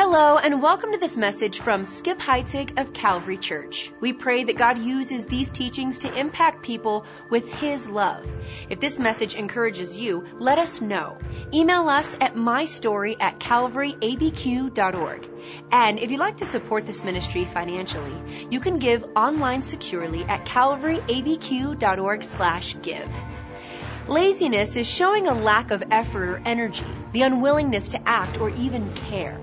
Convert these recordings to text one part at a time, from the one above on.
Hello, and welcome to this message from Skip Heitzig of Calvary Church. We pray that God uses these teachings to impact people with His love. If this message encourages you, let us know. Email us at mystory at calvaryabq.org. And if you'd like to support this ministry financially, you can give online securely at calvaryabq.org slash give. Laziness is showing a lack of effort or energy, the unwillingness to act or even care.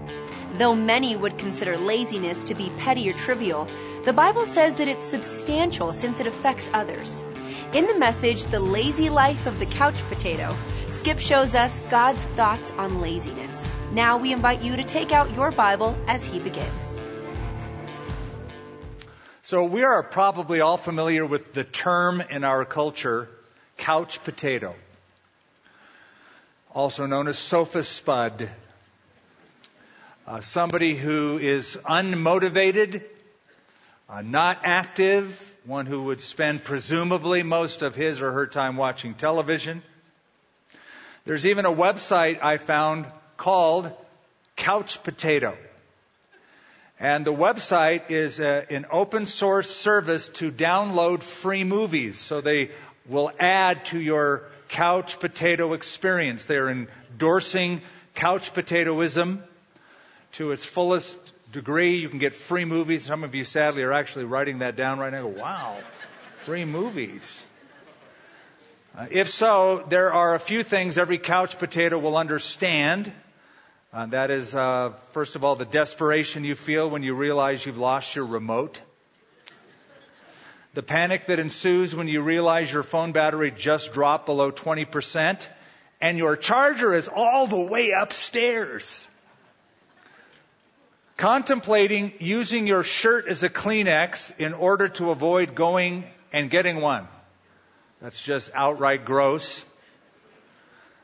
Though many would consider laziness to be petty or trivial, the Bible says that it's substantial since it affects others. In the message, The Lazy Life of the Couch Potato, Skip shows us God's thoughts on laziness. Now we invite you to take out your Bible as he begins. So we are probably all familiar with the term in our culture, couch potato. Also known as sofa spud uh, somebody who is unmotivated, uh, not active, one who would spend presumably most of his or her time watching television. There's even a website I found called Couch Potato. And the website is a, uh, an open source service to download free movies. So they will add to your couch potato experience. They're endorsing couch potatoism to its fullest degree. You can get free movies. Some of you, sadly, are actually writing that down right now. Wow, free movies. Uh, if so, there are a few things every couch potato will understand. Uh, that is, uh, first of all, the desperation you feel when you realize you've lost your remote. The panic that ensues when you realize your phone battery just dropped below 20% and your charger is all the way upstairs. Contemplating using your shirt as a Kleenex in order to avoid going and getting one. That's just outright gross.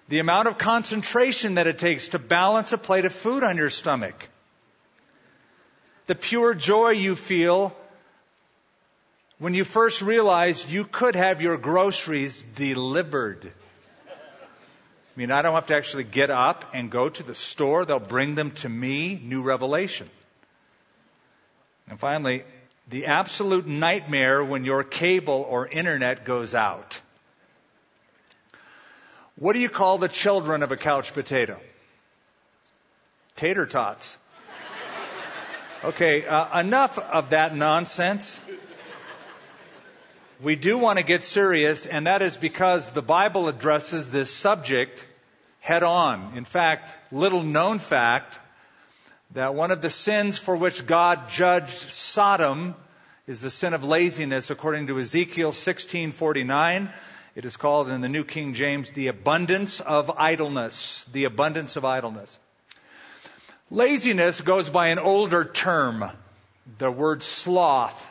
The amount of concentration that it takes to balance a plate of food on your stomach. The pure joy you feel when you first realize you could have your groceries delivered. I mean, I don't have to actually get up and go to the store. They'll bring them to me. New revelation. And finally, the absolute nightmare when your cable or internet goes out. What do you call the children of a couch potato? Tater tots. Okay, uh, enough of that nonsense we do want to get serious, and that is because the Bible addresses this subject head on. In fact, little known fact that one of the sins for which God judged Sodom is the sin of laziness according to Ezekiel 16:49. It is called in the New King James the abundance of idleness, the abundance of idleness. Laziness goes by an older term, the word sloth.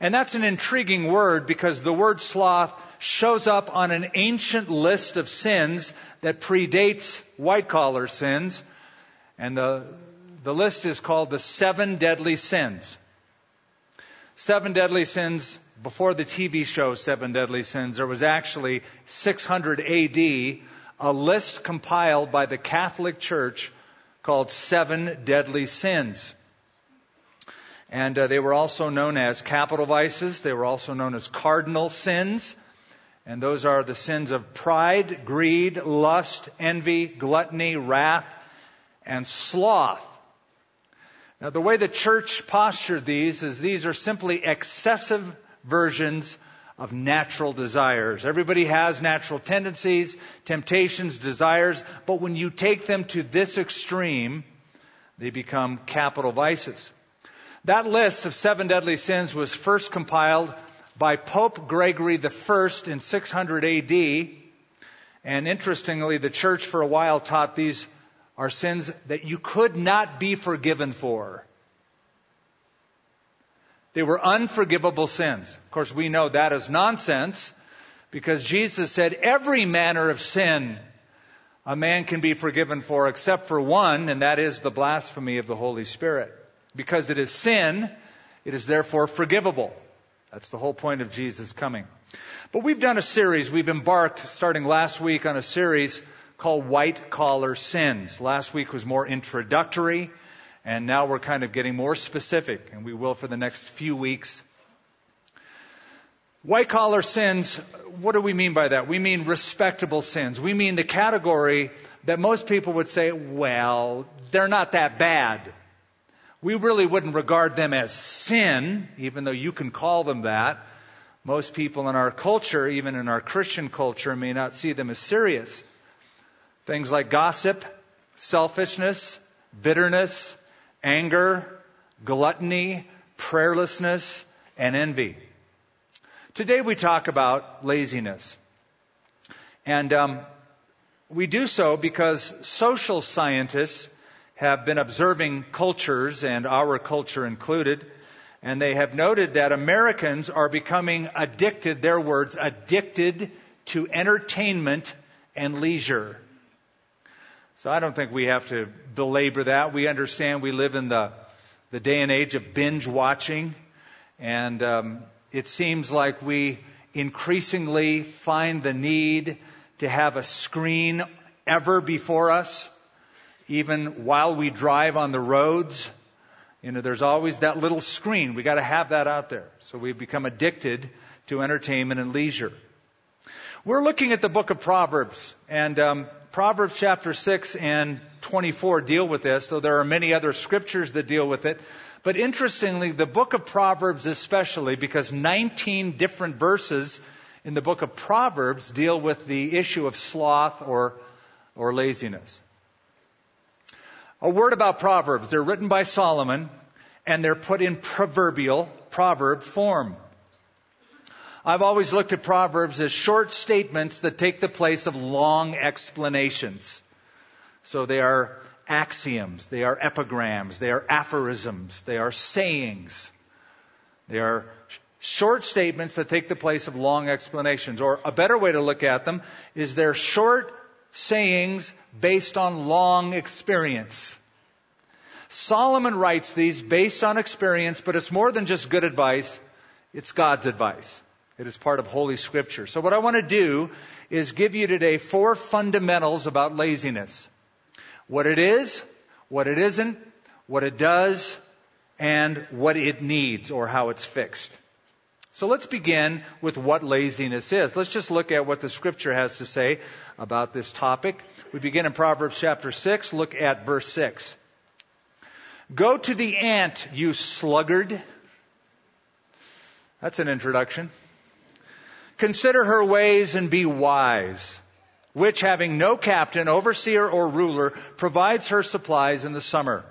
And that's an intriguing word because the word sloth shows up on an ancient list of sins that predates white collar sins. And the, the list is called the seven deadly sins. Seven deadly sins before the TV show Seven Deadly Sins, there was actually 600 AD a list compiled by the Catholic Church called Seven Deadly Sins. And uh, they were also known as capital vices. They were also known as cardinal sins. And those are the sins of pride, greed, lust, envy, gluttony, wrath, and sloth. Now, the way the church postured these is these are simply excessive versions of natural desires. Everybody has natural tendencies, temptations, desires, but when you take them to this extreme, they become capital vices. That list of seven deadly sins was first compiled by Pope Gregory I in 600 AD. And interestingly, the church for a while taught these are sins that you could not be forgiven for. They were unforgivable sins. Of course, we know that is nonsense because Jesus said every manner of sin a man can be forgiven for except for one, and that is the blasphemy of the Holy Spirit. Because it is sin, it is therefore forgivable. That's the whole point of Jesus coming. But we've done a series, we've embarked starting last week on a series called White Collar Sins. Last week was more introductory, And now we're kind of getting more specific, and we will for the next few weeks. White collar sins, what do we mean by that? We mean respectable sins. We mean the category that most people would say, well, they're not that bad. We really wouldn't regard them as sin, even though you can call them that. Most people in our culture, even in our Christian culture, may not see them as serious. Things like gossip, selfishness, bitterness, anger, gluttony, prayerlessness, and envy. Today we talk about laziness. And um, we do so because social scientists have been observing cultures, and our culture included, and they have noted that Americans are becoming addicted, their words, addicted to entertainment and leisure. So I don't think we have to belabor that. We understand we live in the, the day and age of binge watching, and um, it seems like we increasingly find the need to have a screen ever before us, even while we drive on the roads. You know, there's always that little screen. We got to have that out there. So we've become addicted to entertainment and leisure. We're looking at the book of Proverbs, and um, Proverbs chapter 6 and 24 deal with this, though there are many other scriptures that deal with it. But interestingly, the book of Proverbs especially, because 19 different verses in the book of Proverbs deal with the issue of sloth or, or laziness. A word about Proverbs. They're written by Solomon and they're put in proverbial, proverb form. I've always looked at Proverbs as short statements that take the place of long explanations. So they are axioms, they are epigrams, they are aphorisms, they are sayings. They are short statements that take the place of long explanations. Or a better way to look at them is they're short sayings based on long experience. Solomon writes these based on experience, but it's more than just good advice. It's God's advice. It is part of Holy Scripture. So what I want to do is give you today four fundamentals about laziness. What it is, what it isn't, what it does, and what it needs or how it's fixed. So let's begin with what laziness is. Let's just look at what the scripture has to say about this topic. We begin in Proverbs chapter 6. Look at verse 6. Go to the ant, you sluggard. That's an introduction. Consider her ways and be wise, which having no captain, overseer, or ruler, provides her supplies in the summer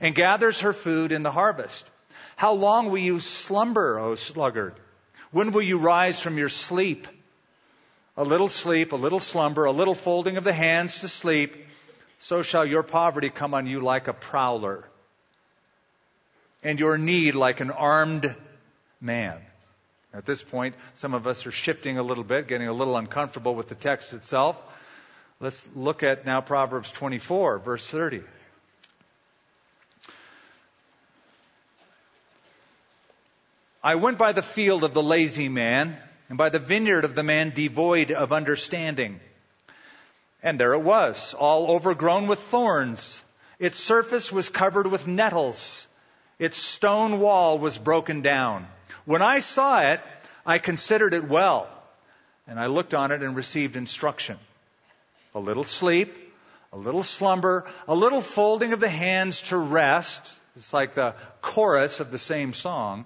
and gathers her food in the harvest. How long will you slumber, O sluggard? When will you rise from your sleep? A little sleep, a little slumber, a little folding of the hands to sleep, so shall your poverty come on you like a prowler, and your need like an armed man. At this point, some of us are shifting a little bit, getting a little uncomfortable with the text itself. Let's look at now Proverbs 24, verse 30. I went by the field of the lazy man, and by the vineyard of the man devoid of understanding. And there it was, all overgrown with thorns. Its surface was covered with nettles. Its stone wall was broken down. When I saw it, I considered it well, and I looked on it and received instruction. A little sleep, a little slumber, a little folding of the hands to rest. It's like the chorus of the same song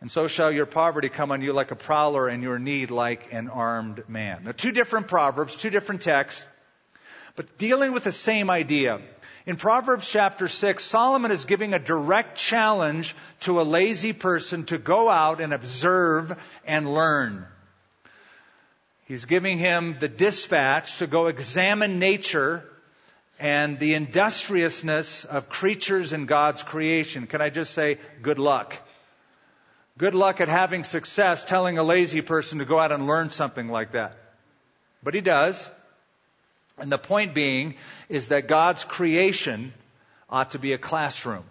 and so shall your poverty come on you like a prowler and your need like an armed man. Now, two different proverbs, two different texts, but dealing with the same idea. In Proverbs chapter 6, Solomon is giving a direct challenge to a lazy person to go out and observe and learn. He's giving him the dispatch to go examine nature and the industriousness of creatures in God's creation. Can I just say, good luck? Good luck at having success telling a lazy person to go out and learn something like that. But he does. And the point being is that God's creation ought to be a classroom.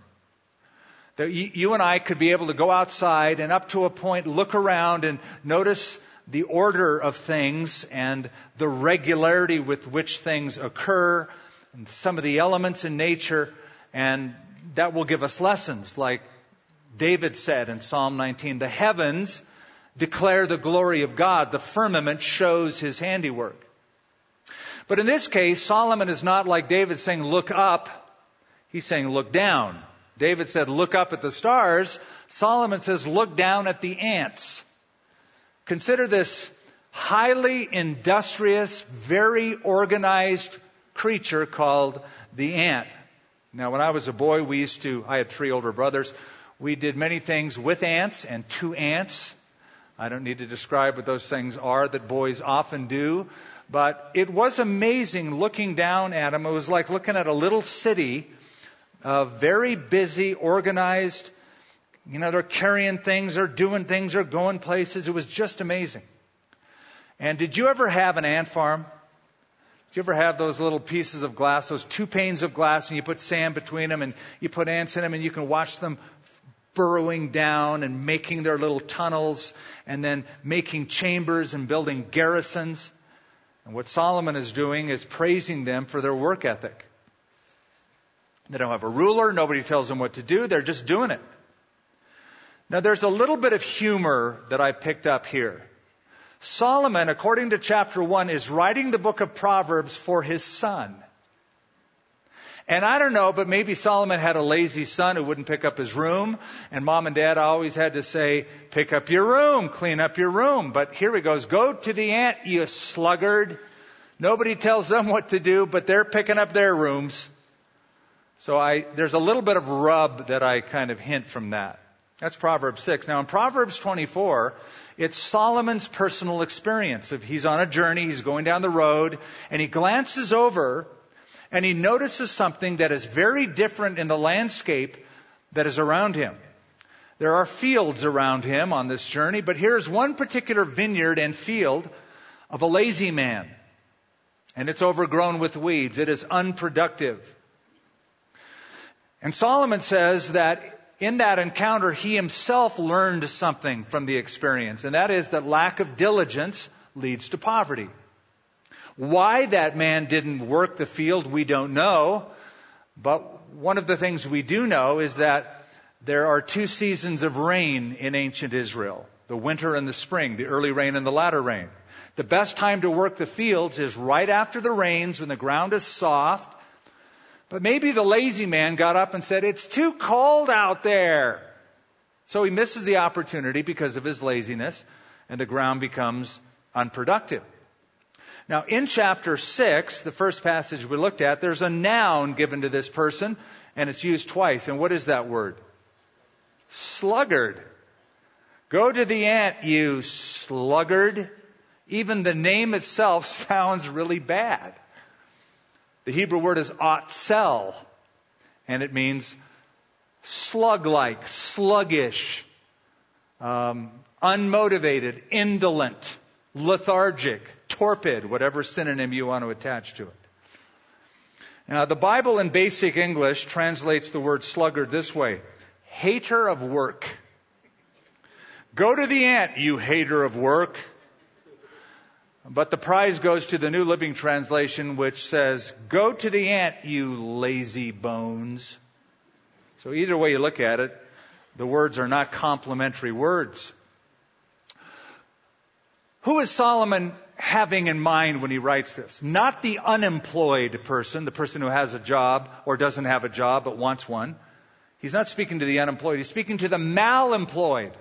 That you and I could be able to go outside and up to a point look around and notice the order of things and the regularity with which things occur and some of the elements in nature and that will give us lessons, like David said in Psalm 19, the heavens declare the glory of God, the firmament shows his handiwork. But in this case, Solomon is not like David saying, look up. He's saying, look down. David said, look up at the stars. Solomon says, look down at the ants. Consider this highly industrious, very organized creature called the ant. Now, when I was a boy, we used to, I had three older brothers. We did many things with ants and to ants. I don't need to describe what those things are that boys often do. But it was amazing looking down at them. It was like looking at a little city, uh, very busy, organized. You know, they're carrying things, they're doing things, they're going places. It was just amazing. And did you ever have an ant farm? Did you ever have those little pieces of glass, those two panes of glass, and you put sand between them and you put ants in them and you can watch them burrowing down and making their little tunnels and then making chambers and building garrisons? And what Solomon is doing is praising them for their work ethic. They don't have a ruler. Nobody tells them what to do. They're just doing it. Now there's a little bit of humor that I picked up here. Solomon, according to chapter 1, is writing the book of Proverbs for his son. And I don't know, but maybe Solomon had a lazy son who wouldn't pick up his room, and mom and dad always had to say, pick up your room, clean up your room. But here he goes, go to the ant, you sluggard. Nobody tells them what to do, but they're picking up their rooms. So I, there's a little bit of rub that I kind of hint from that. That's Proverbs 6. Now in Proverbs 24, it's Solomon's personal experience. He's on a journey, he's going down the road, and he glances over and he notices something that is very different in the landscape that is around him. There are fields around him on this journey, but here's one particular vineyard and field of a lazy man. And it's overgrown with weeds. It is unproductive. And Solomon says that in that encounter, he himself learned something from the experience, and that is that lack of diligence leads to poverty. Why that man didn't work the field, we don't know. But one of the things we do know is that there are two seasons of rain in ancient Israel the winter and the spring, the early rain and the latter rain. The best time to work the fields is right after the rains when the ground is soft. But maybe the lazy man got up and said, It's too cold out there. So he misses the opportunity because of his laziness, and the ground becomes unproductive. Now, in chapter 6, the first passage we looked at, there's a noun given to this person, and it's used twice. And what is that word? Sluggard. Go to the ant, you sluggard. Even the name itself sounds really bad. The Hebrew word is otzel, and it means slug-like, sluggish, um, unmotivated, indolent, lethargic torpid, whatever synonym you want to attach to it. Now, the Bible in basic English translates the word sluggard this way hater of work. Go to the ant, you hater of work. But the prize goes to the New Living Translation, which says, Go to the ant, you lazy bones. So either way you look at it, the words are not complimentary words. Who is Solomon having in mind when he writes this? Not the unemployed person, the person who has a job or doesn't have a job but wants one. He's not speaking to the unemployed. He's speaking to the malemployed.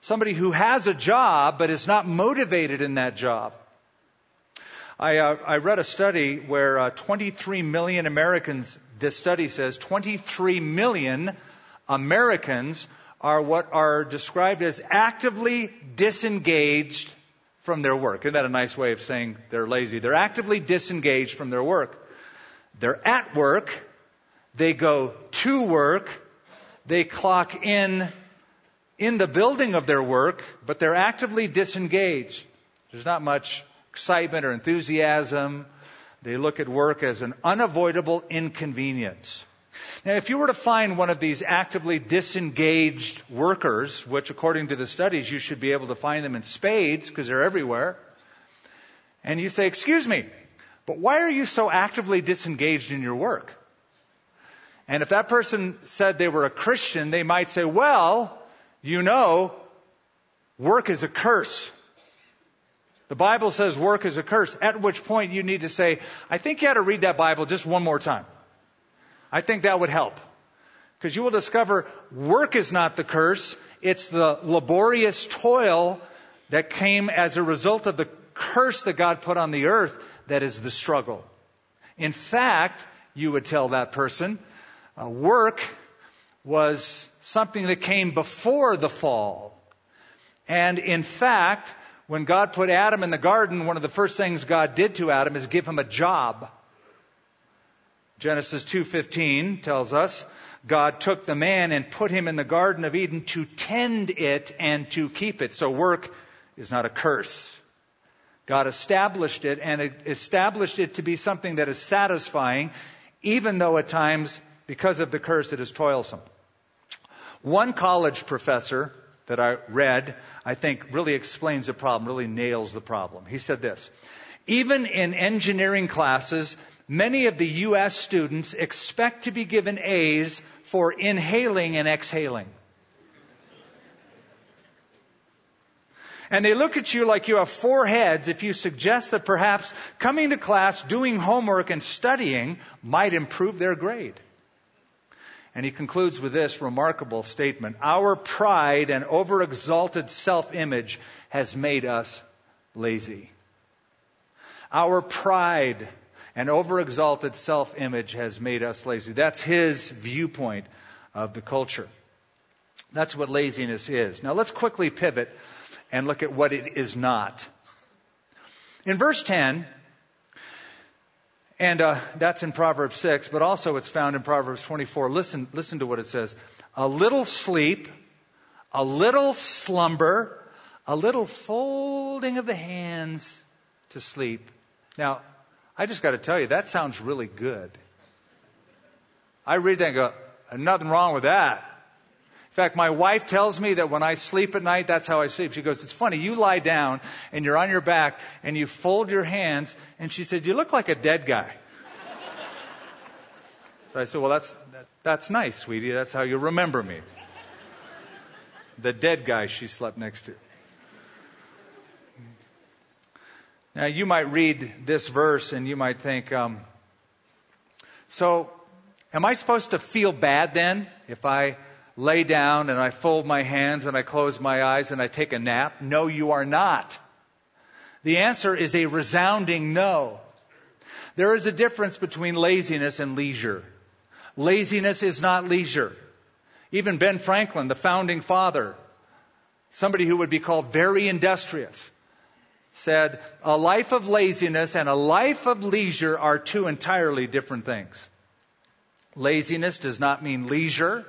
Somebody who has a job but is not motivated in that job. I, uh, I read a study where uh, 23 million Americans, this study says 23 million Americans are what are described as actively disengaged from their work. Isn't that a nice way of saying they're lazy? They're actively disengaged from their work. They're at work. They go to work. They clock in in the building of their work, but they're actively disengaged. There's not much excitement or enthusiasm. They look at work as an unavoidable inconvenience. Now, if you were to find one of these actively disengaged workers, which according to the studies you should be able to find them in spades because they're everywhere, and you say, excuse me, but why are you so actively disengaged in your work? And if that person said they were a Christian, they might say, well, you know, work is a curse. The Bible says work is a curse, at which point you need to say, I think you ought to read that Bible just one more time. I think that would help. Because you will discover work is not the curse, it's the laborious toil that came as a result of the curse that God put on the earth that is the struggle. In fact, you would tell that person, uh, work was something that came before the fall. And in fact, when God put Adam in the garden, one of the first things God did to Adam is give him a job. Genesis 2:15 tells us God took the man and put him in the garden of Eden to tend it and to keep it. So work is not a curse. God established it and established it to be something that is satisfying even though at times because of the curse it is toilsome. One college professor that I read, I think really explains the problem, really nails the problem. He said this, even in engineering classes, many of the U.S. students expect to be given A's for inhaling and exhaling. And they look at you like you have four heads if you suggest that perhaps coming to class, doing homework, and studying might improve their grade. And he concludes with this remarkable statement Our pride and overexalted self image has made us lazy. Our pride and overexalted self image has made us lazy. That's his viewpoint of the culture. That's what laziness is. Now let's quickly pivot and look at what it is not. In verse 10, and uh, that's in Proverbs 6, but also it's found in Proverbs 24. Listen, listen to what it says. A little sleep, a little slumber, a little folding of the hands to sleep. Now, I just got to tell you, that sounds really good. I read that and go, nothing wrong with that. In fact, my wife tells me that when I sleep at night, that's how I sleep. She goes, it's funny, you lie down and you're on your back and you fold your hands and she said, you look like a dead guy. so I said, well, that's, that, that's nice, sweetie. That's how you remember me. The dead guy she slept next to. Now, you might read this verse and you might think, um, so am I supposed to feel bad then if I lay down and I fold my hands and I close my eyes and I take a nap? No, you are not. The answer is a resounding no. There is a difference between laziness and leisure. Laziness is not leisure. Even Ben Franklin, the founding father, somebody who would be called very industrious, said, a life of laziness and a life of leisure are two entirely different things. Laziness does not mean leisure.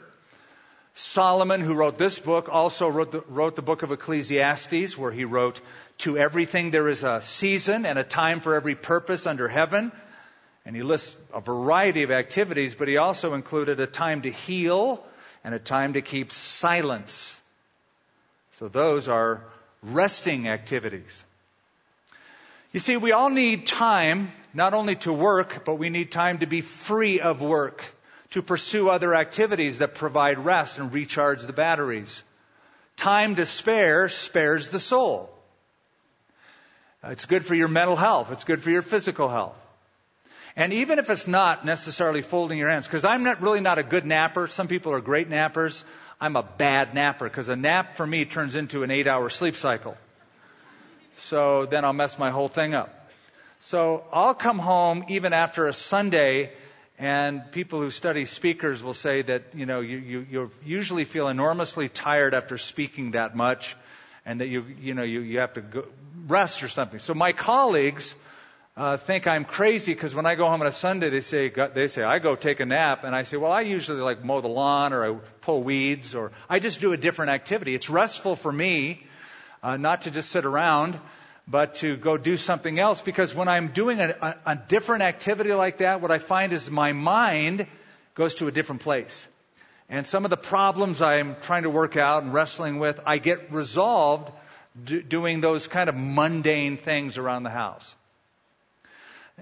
Solomon, who wrote this book, also wrote the, wrote the book of Ecclesiastes, where he wrote, To everything there is a season and a time for every purpose under heaven. And he lists a variety of activities, but he also included a time to heal and a time to keep silence. So those are resting activities. You see, we all need time not only to work, but we need time to be free of work to pursue other activities that provide rest and recharge the batteries. Time to spare spares the soul. It's good for your mental health. It's good for your physical health. And even if it's not necessarily folding your hands, because I'm not really not a good napper. Some people are great nappers. I'm a bad napper because a nap for me turns into an eight hour sleep cycle. So then I'll mess my whole thing up. So I'll come home even after a Sunday and people who study speakers will say that, you know, you, you, you usually feel enormously tired after speaking that much and that you, you know, you, you have to go rest or something. So my colleagues, uh, think I'm crazy because when I go home on a Sunday, they say, they say, I go take a nap. And I say, well, I usually like mow the lawn or I pull weeds or I just do a different activity. It's restful for me, uh, not to just sit around but to go do something else because when I'm doing a, a, a, different activity like that, what I find is my mind goes to a different place. And some of the problems I'm trying to work out and wrestling with, I get resolved do, doing those kind of mundane things around the house.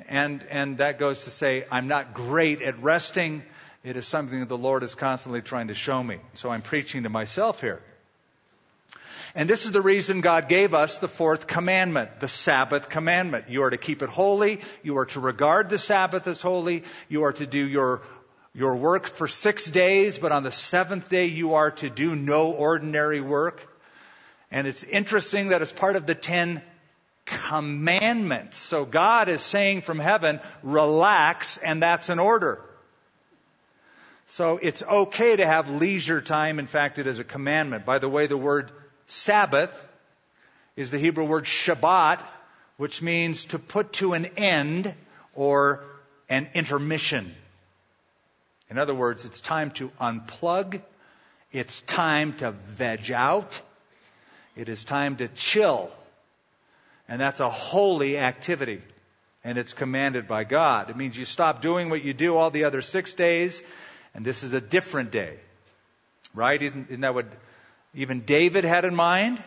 And, and that goes to say I'm not great at resting It is something that the Lord is constantly trying to show me. So I'm preaching to myself here. And this is the reason God gave us the fourth commandment, the Sabbath commandment. You are to keep it holy. You are to regard the Sabbath as holy. You are to do your, your work for six days, but on the seventh day you are to do no ordinary work. And it's interesting that it's part of the Ten Commandments. So God is saying from heaven, relax, and that's an order. So it's okay to have leisure time. In fact, it is a commandment. By the way, the word Sabbath is the Hebrew word Shabbat, which means to put to an end or an intermission. In other words, it's time to unplug. It's time to veg out. It is time to chill. And that's a holy activity. And it's commanded by God. It means you stop doing what you do all the other six days, and this is a different day. Right? Isn't, isn't that what even David had in mind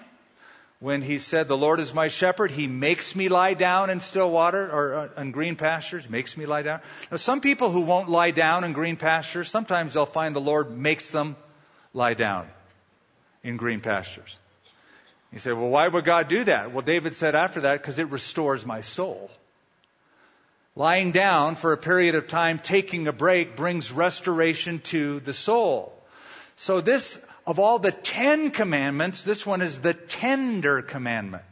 when he said, The Lord is my shepherd. He makes me lie down in still water or uh, in green pastures, makes me lie down. Now, some people who won't lie down in green pastures, sometimes they'll find the Lord makes them lie down in green pastures. You say, well, why would God do that? Well, David said after that, because it restores my soul. Lying down for a period of time, taking a break, brings restoration to the soul. So this of all the Ten Commandments, this one is the tender commandment.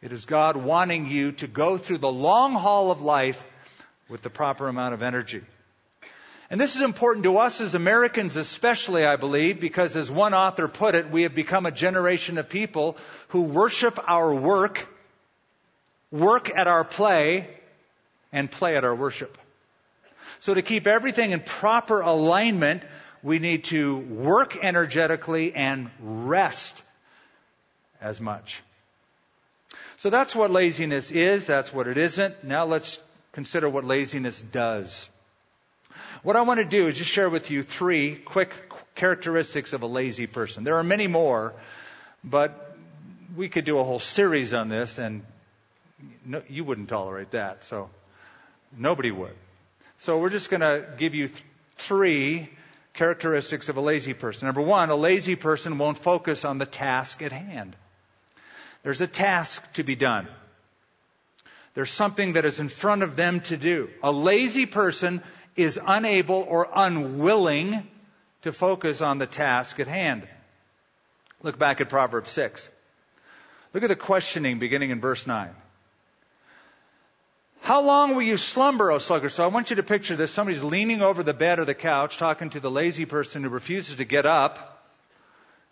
It is God wanting you to go through the long haul of life with the proper amount of energy. And this is important to us as Americans, especially, I believe, because as one author put it, we have become a generation of people who worship our work, work at our play, and play at our worship. So to keep everything in proper alignment, we need to work energetically and rest as much. So that's what laziness is. That's what it isn't. Now let's consider what laziness does. What I want to do is just share with you three quick characteristics of a lazy person. There are many more, but we could do a whole series on this and no, you wouldn't tolerate that. So nobody would. So we're just going to give you three characteristics of a lazy person. Number one, a lazy person won't focus on the task at hand. There's a task to be done. There's something that is in front of them to do. A lazy person is unable or unwilling to focus on the task at hand. Look back at Proverbs 6. Look at the questioning beginning in verse 9. How long will you slumber, O sluggard? So I want you to picture this. Somebody's leaning over the bed or the couch talking to the lazy person who refuses to get up.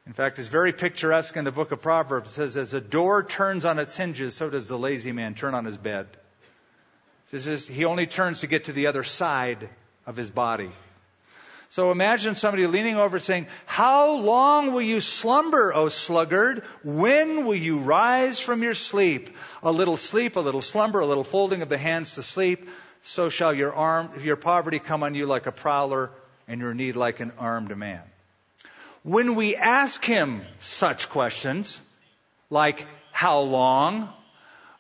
In fact, it's very picturesque in the book of Proverbs. It says, as a door turns on its hinges, so does the lazy man turn on his bed. It says he only turns to get to the other side of his body. So imagine somebody leaning over saying, How long will you slumber, O sluggard? When will you rise from your sleep? A little sleep, a little slumber, a little folding of the hands to sleep. So shall your arm, your poverty come on you like a prowler and your need like an armed man. When we ask him such questions, like, how long?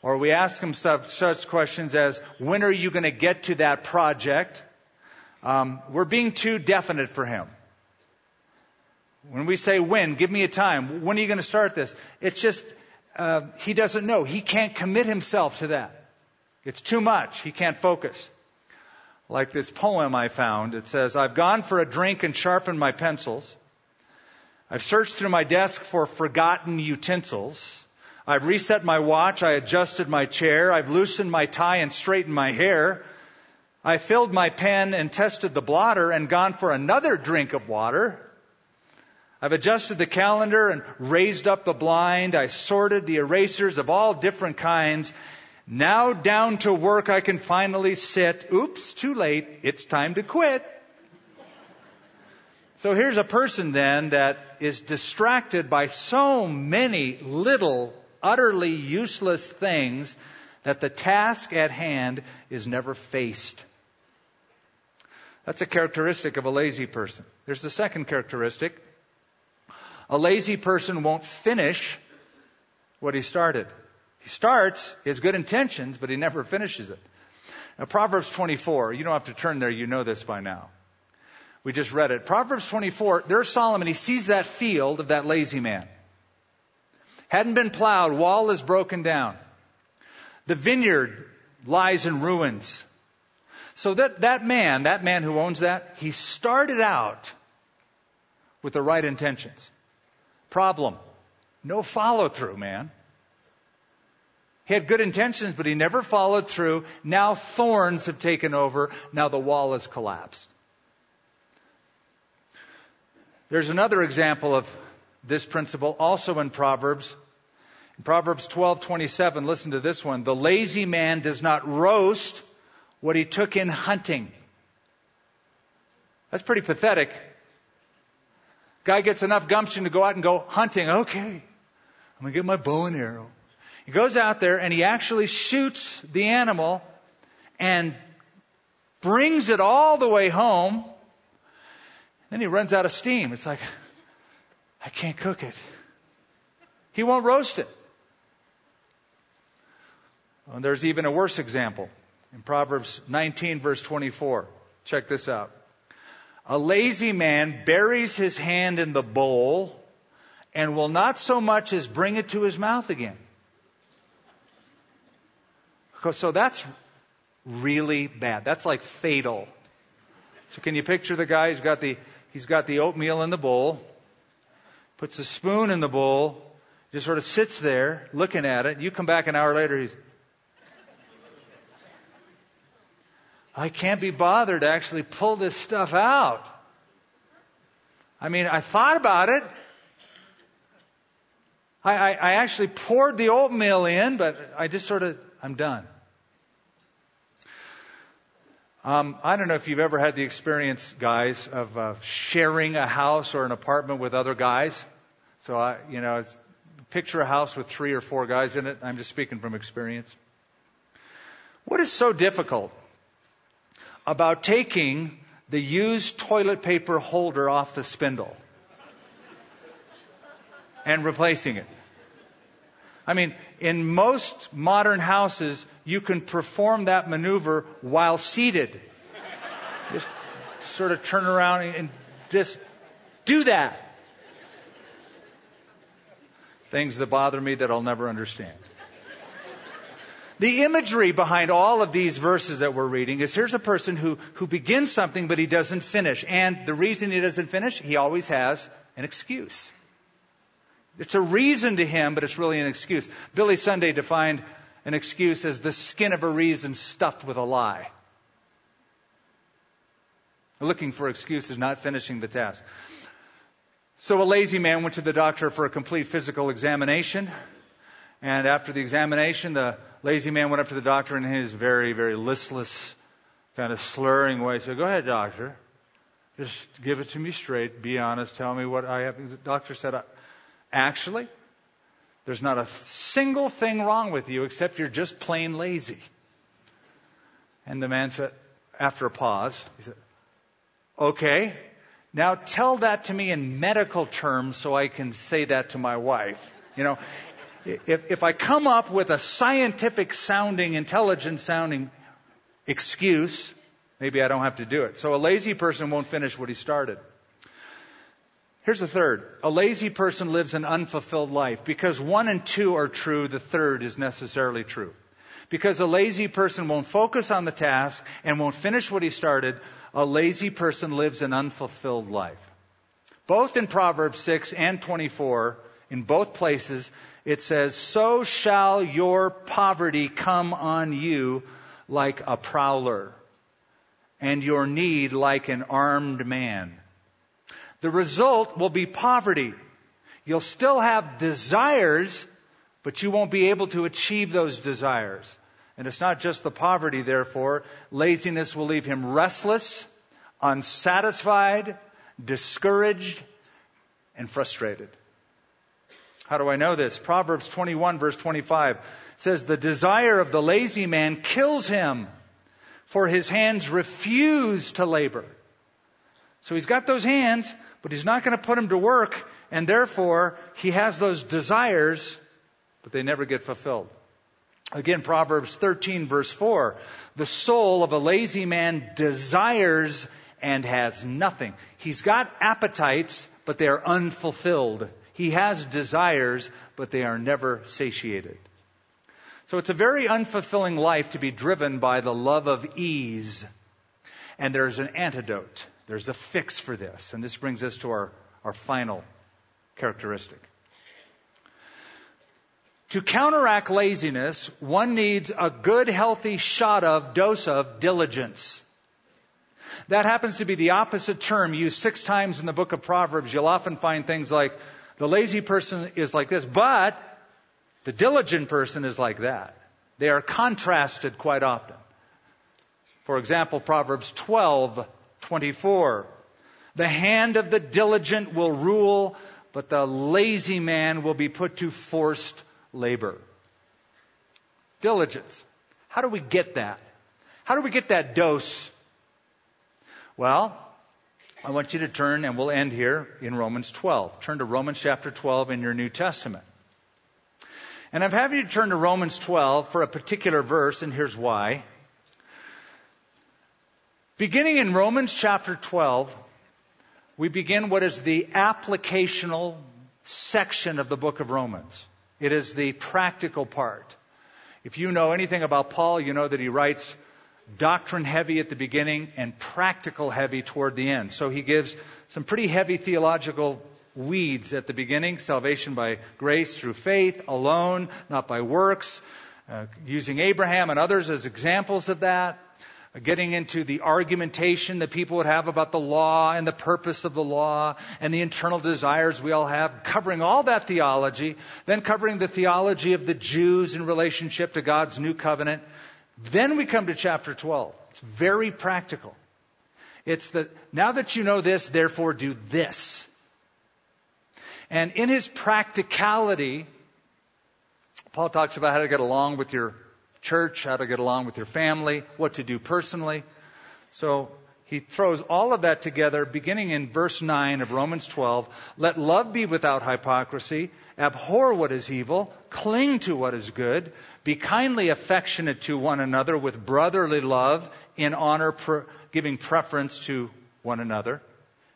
Or we ask him such questions as, when are you going to get to that project? Um, we're being too definite for him. When we say when, give me a time. When are you going to start this? It's just, uh, he doesn't know. He can't commit himself to that. It's too much. He can't focus. Like this poem I found. It says, I've gone for a drink and sharpened my pencils. I've searched through my desk for forgotten utensils. I've reset my watch. I adjusted my chair. I've loosened my tie and straightened my hair. I filled my pen and tested the blotter and gone for another drink of water. I've adjusted the calendar and raised up the blind. I sorted the erasers of all different kinds. Now down to work I can finally sit. Oops, too late. It's time to quit. So here's a person then that is distracted by so many little, utterly useless things that the task at hand is never faced. That's a characteristic of a lazy person. There's the second characteristic. A lazy person won't finish what he started. He starts he has good intentions, but he never finishes it. Now, Proverbs 24, you don't have to turn there, you know this by now. We just read it. Proverbs 24, there's Solomon. He sees that field of that lazy man. Hadn't been plowed, wall is broken down. The vineyard lies in ruins. So that, that man, that man who owns that, he started out with the right intentions. Problem. No follow through, man. He had good intentions, but he never followed through. Now thorns have taken over. Now the wall has collapsed. There's another example of this principle also in Proverbs. In Proverbs 12:27, listen to this one. The lazy man does not roast what he took in hunting. That's pretty pathetic. Guy gets enough gumption to go out and go hunting. Okay. I'm going to get my bow and arrow. He goes out there and he actually shoots the animal and brings it all the way home. Then he runs out of steam. It's like, I can't cook it. He won't roast it. And there's even a worse example in Proverbs 19, verse 24. Check this out. A lazy man buries his hand in the bowl and will not so much as bring it to his mouth again. So that's really bad. That's like fatal. So can you picture the guy who's got the, he's got the oatmeal in the bowl, puts a spoon in the bowl, just sort of sits there looking at it. You come back an hour later, he's, I can't be bothered to actually pull this stuff out. I mean, I thought about it. I, I, I actually poured the oatmeal in, but I just sort of I'm done. Um, I don't know if you've ever had the experience, guys, of uh, sharing a house or an apartment with other guys. So, I, you know, it's, picture a house with three or four guys in it. I'm just speaking from experience. What is so difficult about taking the used toilet paper holder off the spindle and replacing it? I mean, in most modern houses, you can perform that maneuver while seated. just sort of turn around and just do that. Things that bother me that I'll never understand. The imagery behind all of these verses that we're reading is here's a person who, who begins something but he doesn't finish. And the reason he doesn't finish, he always has an excuse. It's a reason to him, but it's really an excuse. Billy Sunday defined an excuse as the skin of a reason stuffed with a lie. Looking for excuses, not finishing the task. So a lazy man went to the doctor for a complete physical examination. And after the examination, the lazy man went up to the doctor in his very, very listless, kind of slurring way said, Go ahead, doctor. Just give it to me straight. Be honest. Tell me what I have. The doctor said, uh, Actually, there's not a single thing wrong with you except you're just plain lazy. And the man said, after a pause, he said, Okay, now tell that to me in medical terms so I can say that to my wife. You know, if, if I come up with a scientific sounding, intelligent sounding excuse, maybe I don't have to do it. So a lazy person won't finish what he started. Here's the third. A lazy person lives an unfulfilled life. Because one and two are true, the third is necessarily true. Because a lazy person won't focus on the task and won't finish what he started, a lazy person lives an unfulfilled life. Both in Proverbs 6 and 24, in both places, it says, So shall your poverty come on you like a prowler, and your need like an armed man. The result will be poverty. You'll still have desires, but you won't be able to achieve those desires. And it's not just the poverty, therefore. Laziness will leave him restless, unsatisfied, discouraged, and frustrated. How do I know this? Proverbs 21 verse 25 says, The desire of the lazy man kills him, for his hands refuse to labor. So he's got those hands, but he's not going to put them to work, and therefore he has those desires, but they never get fulfilled. Again, Proverbs 13 verse 4, the soul of a lazy man desires and has nothing. He's got appetites, but they are unfulfilled. He has desires, but they are never satiated. So it's a very unfulfilling life to be driven by the love of ease. And there's an antidote. There's a fix for this. And this brings us to our, our final characteristic. To counteract laziness, one needs a good, healthy shot of, dose of diligence. That happens to be the opposite term used six times in the book of Proverbs. You'll often find things like, the lazy person is like this, but the diligent person is like that. They are contrasted quite often. For example, Proverbs 12, 24. The hand of the diligent will rule, but the lazy man will be put to forced labor. Diligence. How do we get that? How do we get that dose? Well, I want you to turn, and we'll end here in Romans 12. Turn to Romans chapter 12 in your New Testament. And I'm having you turn to Romans 12 for a particular verse, and here's why. Beginning in Romans chapter 12, we begin what is the applicational section of the book of Romans. It is the practical part. If you know anything about Paul, you know that he writes doctrine heavy at the beginning and practical heavy toward the end. So he gives some pretty heavy theological weeds at the beginning salvation by grace through faith alone, not by works, uh, using Abraham and others as examples of that getting into the argumentation that people would have about the law and the purpose of the law and the internal desires we all have, covering all that theology, then covering the theology of the Jews in relationship to God's new covenant. Then we come to chapter 12. It's very practical. It's that now that you know this, therefore do this. And in his practicality, Paul talks about how to get along with your church, how to get along with your family, what to do personally. So he throws all of that together, beginning in verse 9 of Romans 12. Let love be without hypocrisy. Abhor what is evil. Cling to what is good. Be kindly affectionate to one another with brotherly love, in honor, giving preference to one another.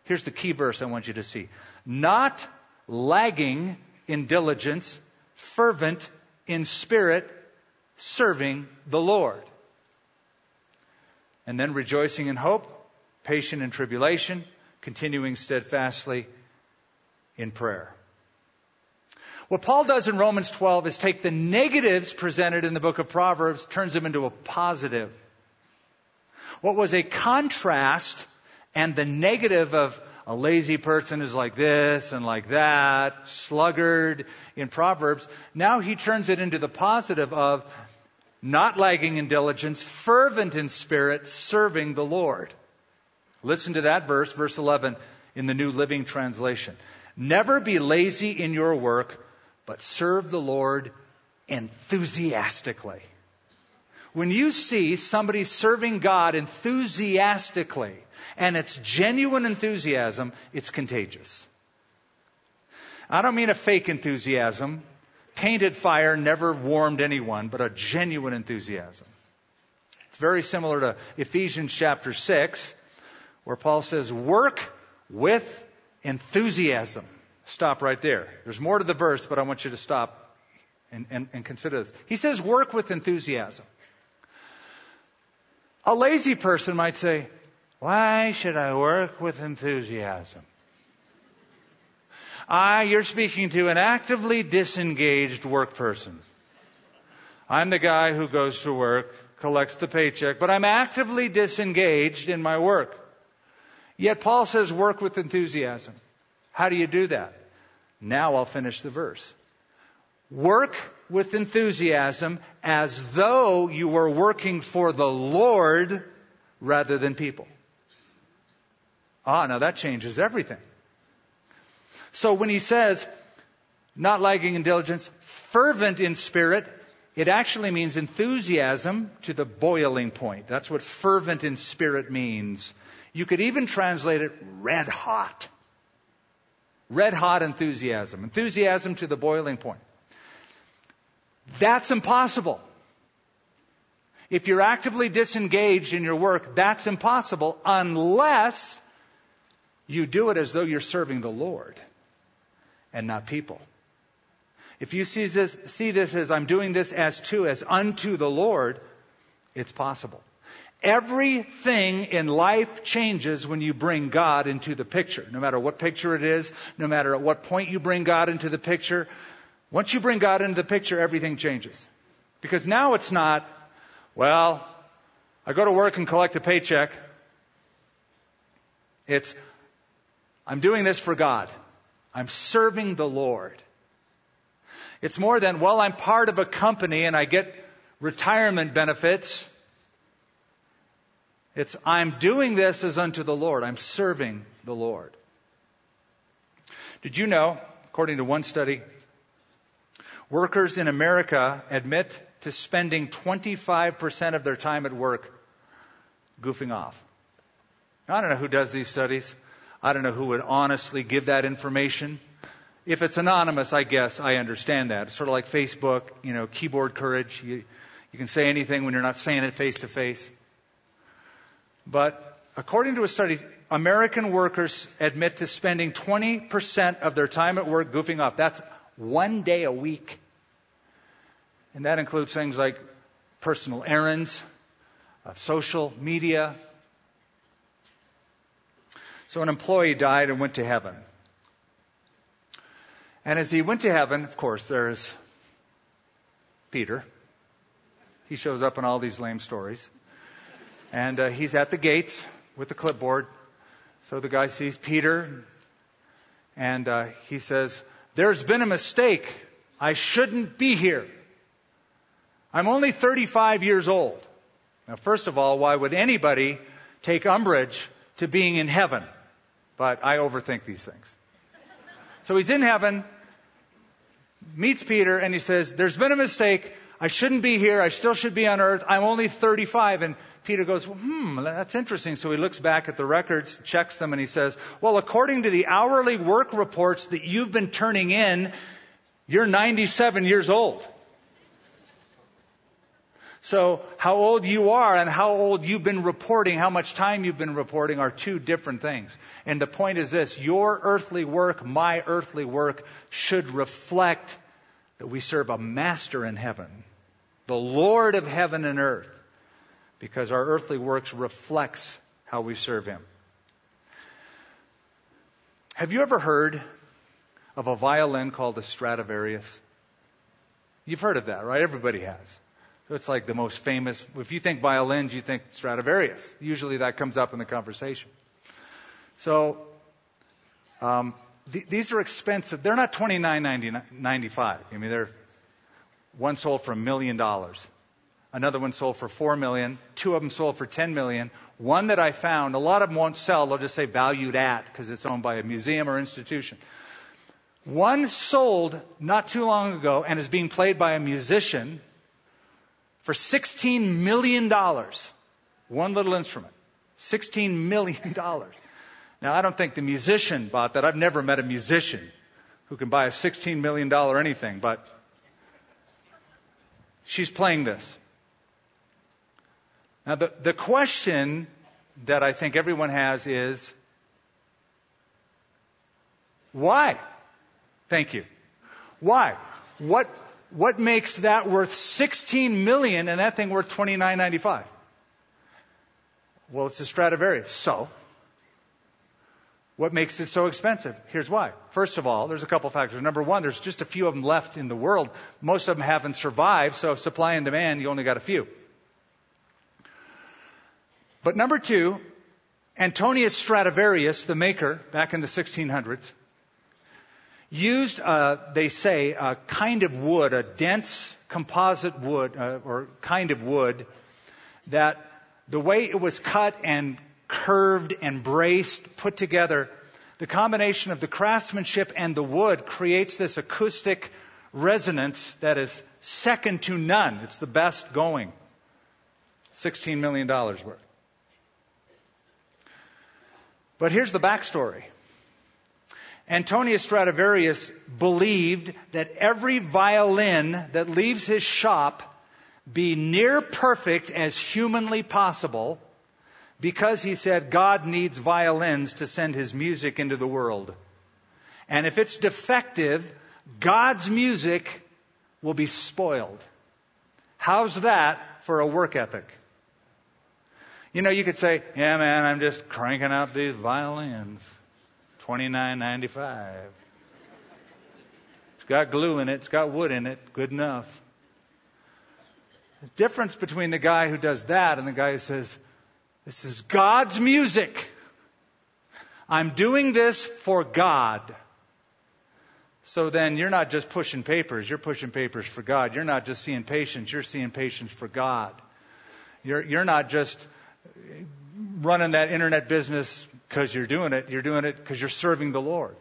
Here's the key verse I want you to see. Not lagging in diligence, fervent in spirit, serving the Lord. And then rejoicing in hope, patient in tribulation, continuing steadfastly in prayer. What Paul does in Romans 12 is take the negatives presented in the book of Proverbs, turns them into a positive. What was a contrast and the negative of a lazy person is like this and like that, sluggard in Proverbs, now he turns it into the positive of not lagging in diligence, fervent in spirit, serving the Lord. Listen to that verse, verse 11 in the New Living Translation. Never be lazy in your work, but serve the Lord enthusiastically. When you see somebody serving God enthusiastically, and it's genuine enthusiasm, it's contagious. I don't mean a fake enthusiasm painted fire never warmed anyone, but a genuine enthusiasm. It's very similar to Ephesians chapter 6, where Paul says, work with enthusiasm. Stop right there. There's more to the verse, but I want you to stop and, and, and consider this. He says, work with enthusiasm. A lazy person might say, why should I work with enthusiasm? Ah, you're speaking to an actively disengaged work person. I'm the guy who goes to work, collects the paycheck, but I'm actively disengaged in my work. Yet Paul says work with enthusiasm. How do you do that? Now I'll finish the verse. Work with enthusiasm as though you were working for the Lord rather than people. Ah, now that changes everything. So when he says, not lagging in diligence, fervent in spirit, it actually means enthusiasm to the boiling point. That's what fervent in spirit means. You could even translate it red hot. Red hot enthusiasm. Enthusiasm to the boiling point. That's impossible. If you're actively disengaged in your work, that's impossible unless you do it as though you're serving the Lord and not people. If you see this, see this as I'm doing this as to, as unto the Lord, it's possible. Everything in life changes when you bring God into the picture. No matter what picture it is, no matter at what point you bring God into the picture, once you bring God into the picture, everything changes. Because now it's not, well, I go to work and collect a paycheck. It's, I'm doing this for God. I'm serving the Lord. It's more than, well, I'm part of a company and I get retirement benefits. It's, I'm doing this as unto the Lord. I'm serving the Lord. Did you know, according to one study, workers in America admit to spending 25% of their time at work goofing off? I don't know who does these studies. I don't know who would honestly give that information. If it's anonymous, I guess I understand that. It's sort of like Facebook, you know, keyboard courage. You, you can say anything when you're not saying it face to face. But according to a study, American workers admit to spending 20% of their time at work goofing off. That's one day a week. And that includes things like personal errands, uh, social media. So an employee died and went to heaven. And as he went to heaven, of course, there's Peter. He shows up in all these lame stories. And uh, he's at the gates with the clipboard. So the guy sees Peter and uh, he says, There's been a mistake. I shouldn't be here. I'm only 35 years old. Now, first of all, why would anybody take umbrage to being in heaven? But I overthink these things. So he's in heaven, meets Peter, and he says, There's been a mistake. I shouldn't be here. I still should be on earth. I'm only 35. And Peter goes, hmm, that's interesting. So he looks back at the records, checks them, and he says, well, according to the hourly work reports that you've been turning in, you're 97 years old. So how old you are and how old you've been reporting, how much time you've been reporting are two different things. And the point is this, your earthly work, my earthly work should reflect that we serve a master in heaven, the Lord of heaven and earth because our earthly works reflects how we serve him. Have you ever heard of a violin called a Stradivarius? You've heard of that, right? Everybody has. So it's like the most famous. If you think violins, you think Stradivarius. Usually that comes up in the conversation. So um, th- these are expensive. They're not twenty nine ninety five. I mean, they're one sold for a million dollars. Another one sold for four million. Two of them sold for ten million. One that I found, a lot of them won't sell. They'll just say valued at because it's owned by a museum or institution. One sold not too long ago and is being played by a musician for $16 million. One little instrument. $16 million. Now, I don't think the musician bought that. I've never met a musician who can buy a $16 million anything, but she's playing this. Now, the, the question that I think everyone has is why? Thank you. Why? What, what makes that worth 16 million and that thing worth 29.95? Well, it's a Stradivarius. So, what makes it so expensive? Here's why. First of all, there's a couple factors. Number one, there's just a few of them left in the world. Most of them haven't survived, so supply and demand, you only got a few. But number two, Antonius Stradivarius, the maker, back in the 1600s, used, uh, they say, a kind of wood, a dense composite wood, uh, or kind of wood, that the way it was cut and curved and braced, put together, the combination of the craftsmanship and the wood creates this acoustic resonance that is second to none. It's the best going. $16 million worth. But here's the backstory. Antonius Stradivarius believed that every violin that leaves his shop be near perfect as humanly possible because he said God needs violins to send his music into the world. And if it's defective, God's music will be spoiled. How's that for a work ethic? You know, you could say, yeah, man, I'm just cranking out these violins. Twenty nine ninety five. It's got glue in it, it's got wood in it, good enough. The difference between the guy who does that and the guy who says, This is God's music. I'm doing this for God. So then you're not just pushing papers, you're pushing papers for God. You're not just seeing patients, you're seeing patients for God. You're, you're not just running that internet business because you're doing it, you're doing it because you're serving the Lord.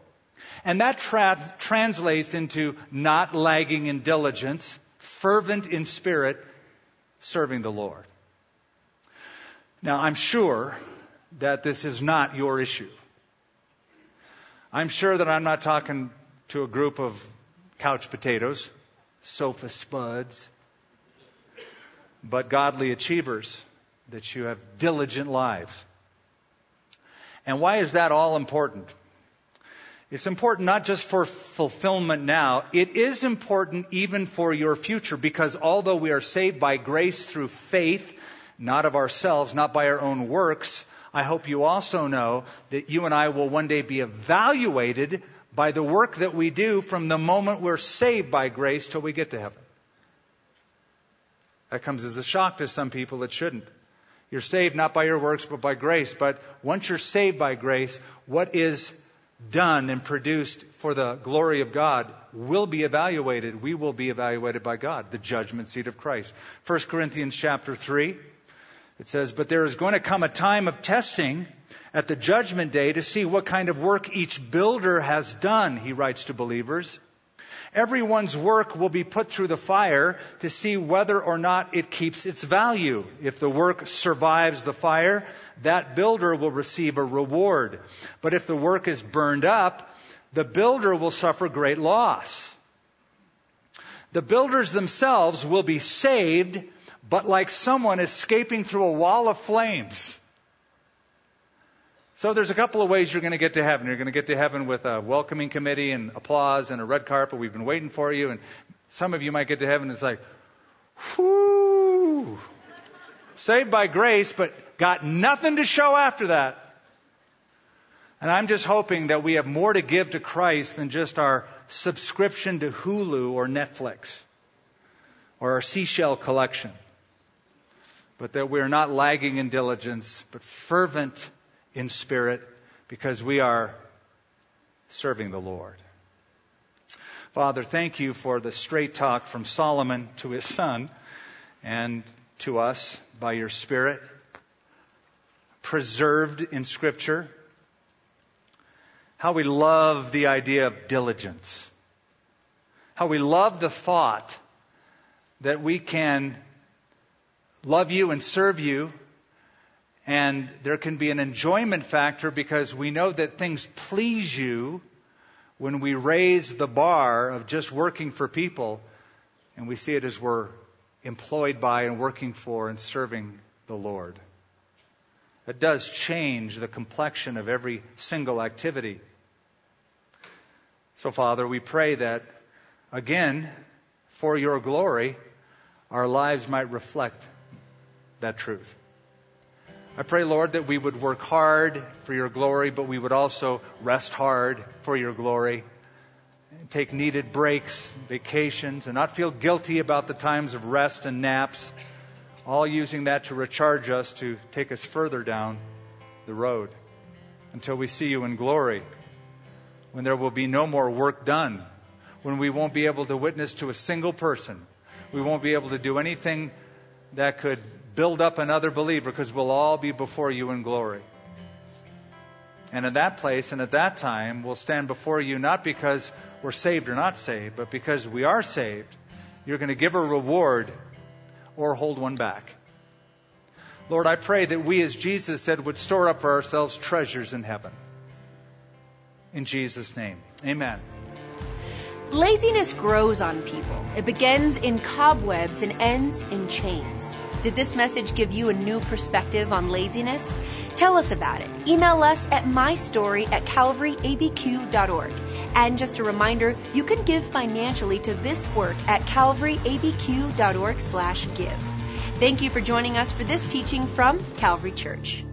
And that tra- translates into not lagging in diligence, fervent in spirit, serving the Lord. Now, I'm sure that this is not your issue. I'm sure that I'm not talking to a group of couch potatoes, sofa spuds, but godly achievers, that you have diligent lives. And why is that all important? It's important not just for fulfillment now, it is important even for your future because although we are saved by grace through faith, not of ourselves, not by our own works, I hope you also know that you and I will one day be evaluated by the work that we do from the moment we're saved by grace till we get to heaven. That comes as a shock to some people. It shouldn't. You're saved not by your works, but by grace. But once you're saved by grace, what is done and produced for the glory of God will be evaluated. We will be evaluated by God, the judgment seat of Christ. 1 Corinthians chapter 3, it says, But there is going to come a time of testing at the judgment day to see what kind of work each builder has done, he writes to believers. Everyone's work will be put through the fire to see whether or not it keeps its value. If the work survives the fire, that builder will receive a reward. But if the work is burned up, the builder will suffer great loss. The builders themselves will be saved, but like someone escaping through a wall of flames. So there's a couple of ways you're going to get to heaven. You're going to get to heaven with a welcoming committee and applause and a red carpet. We've been waiting for you. And some of you might get to heaven and it's like, whoo, saved by grace, but got nothing to show after that. And I'm just hoping that we have more to give to Christ than just our subscription to Hulu or Netflix or our seashell collection. But that we're not lagging in diligence, but fervent in spirit because we are serving the Lord. Father, thank you for the straight talk from Solomon to his son and to us by your Spirit, preserved in Scripture. How we love the idea of diligence. How we love the thought that we can love you and serve you and there can be an enjoyment factor because we know that things please you when we raise the bar of just working for people and we see it as we're employed by and working for and serving the Lord. It does change the complexion of every single activity. So, Father, we pray that, again, for your glory, our lives might reflect that truth. I pray, Lord, that we would work hard for your glory, but we would also rest hard for your glory. Take needed breaks, vacations, and not feel guilty about the times of rest and naps, all using that to recharge us to take us further down the road until we see you in glory, when there will be no more work done, when we won't be able to witness to a single person, we won't be able to do anything that could build up another believer because we'll all be before you in glory. And in that place and at that time, we'll stand before you not because we're saved or not saved, but because we are saved. You're going to give a reward or hold one back. Lord, I pray that we, as Jesus said, would store up for ourselves treasures in heaven. In Jesus' name, amen. Laziness grows on people. It begins in cobwebs and ends in chains. Did this message give you a new perspective on laziness? Tell us about it. Email us at mystory at calvaryabq.org. And just a reminder, you can give financially to this work at calvaryabq.org slash give. Thank you for joining us for this teaching from Calvary Church.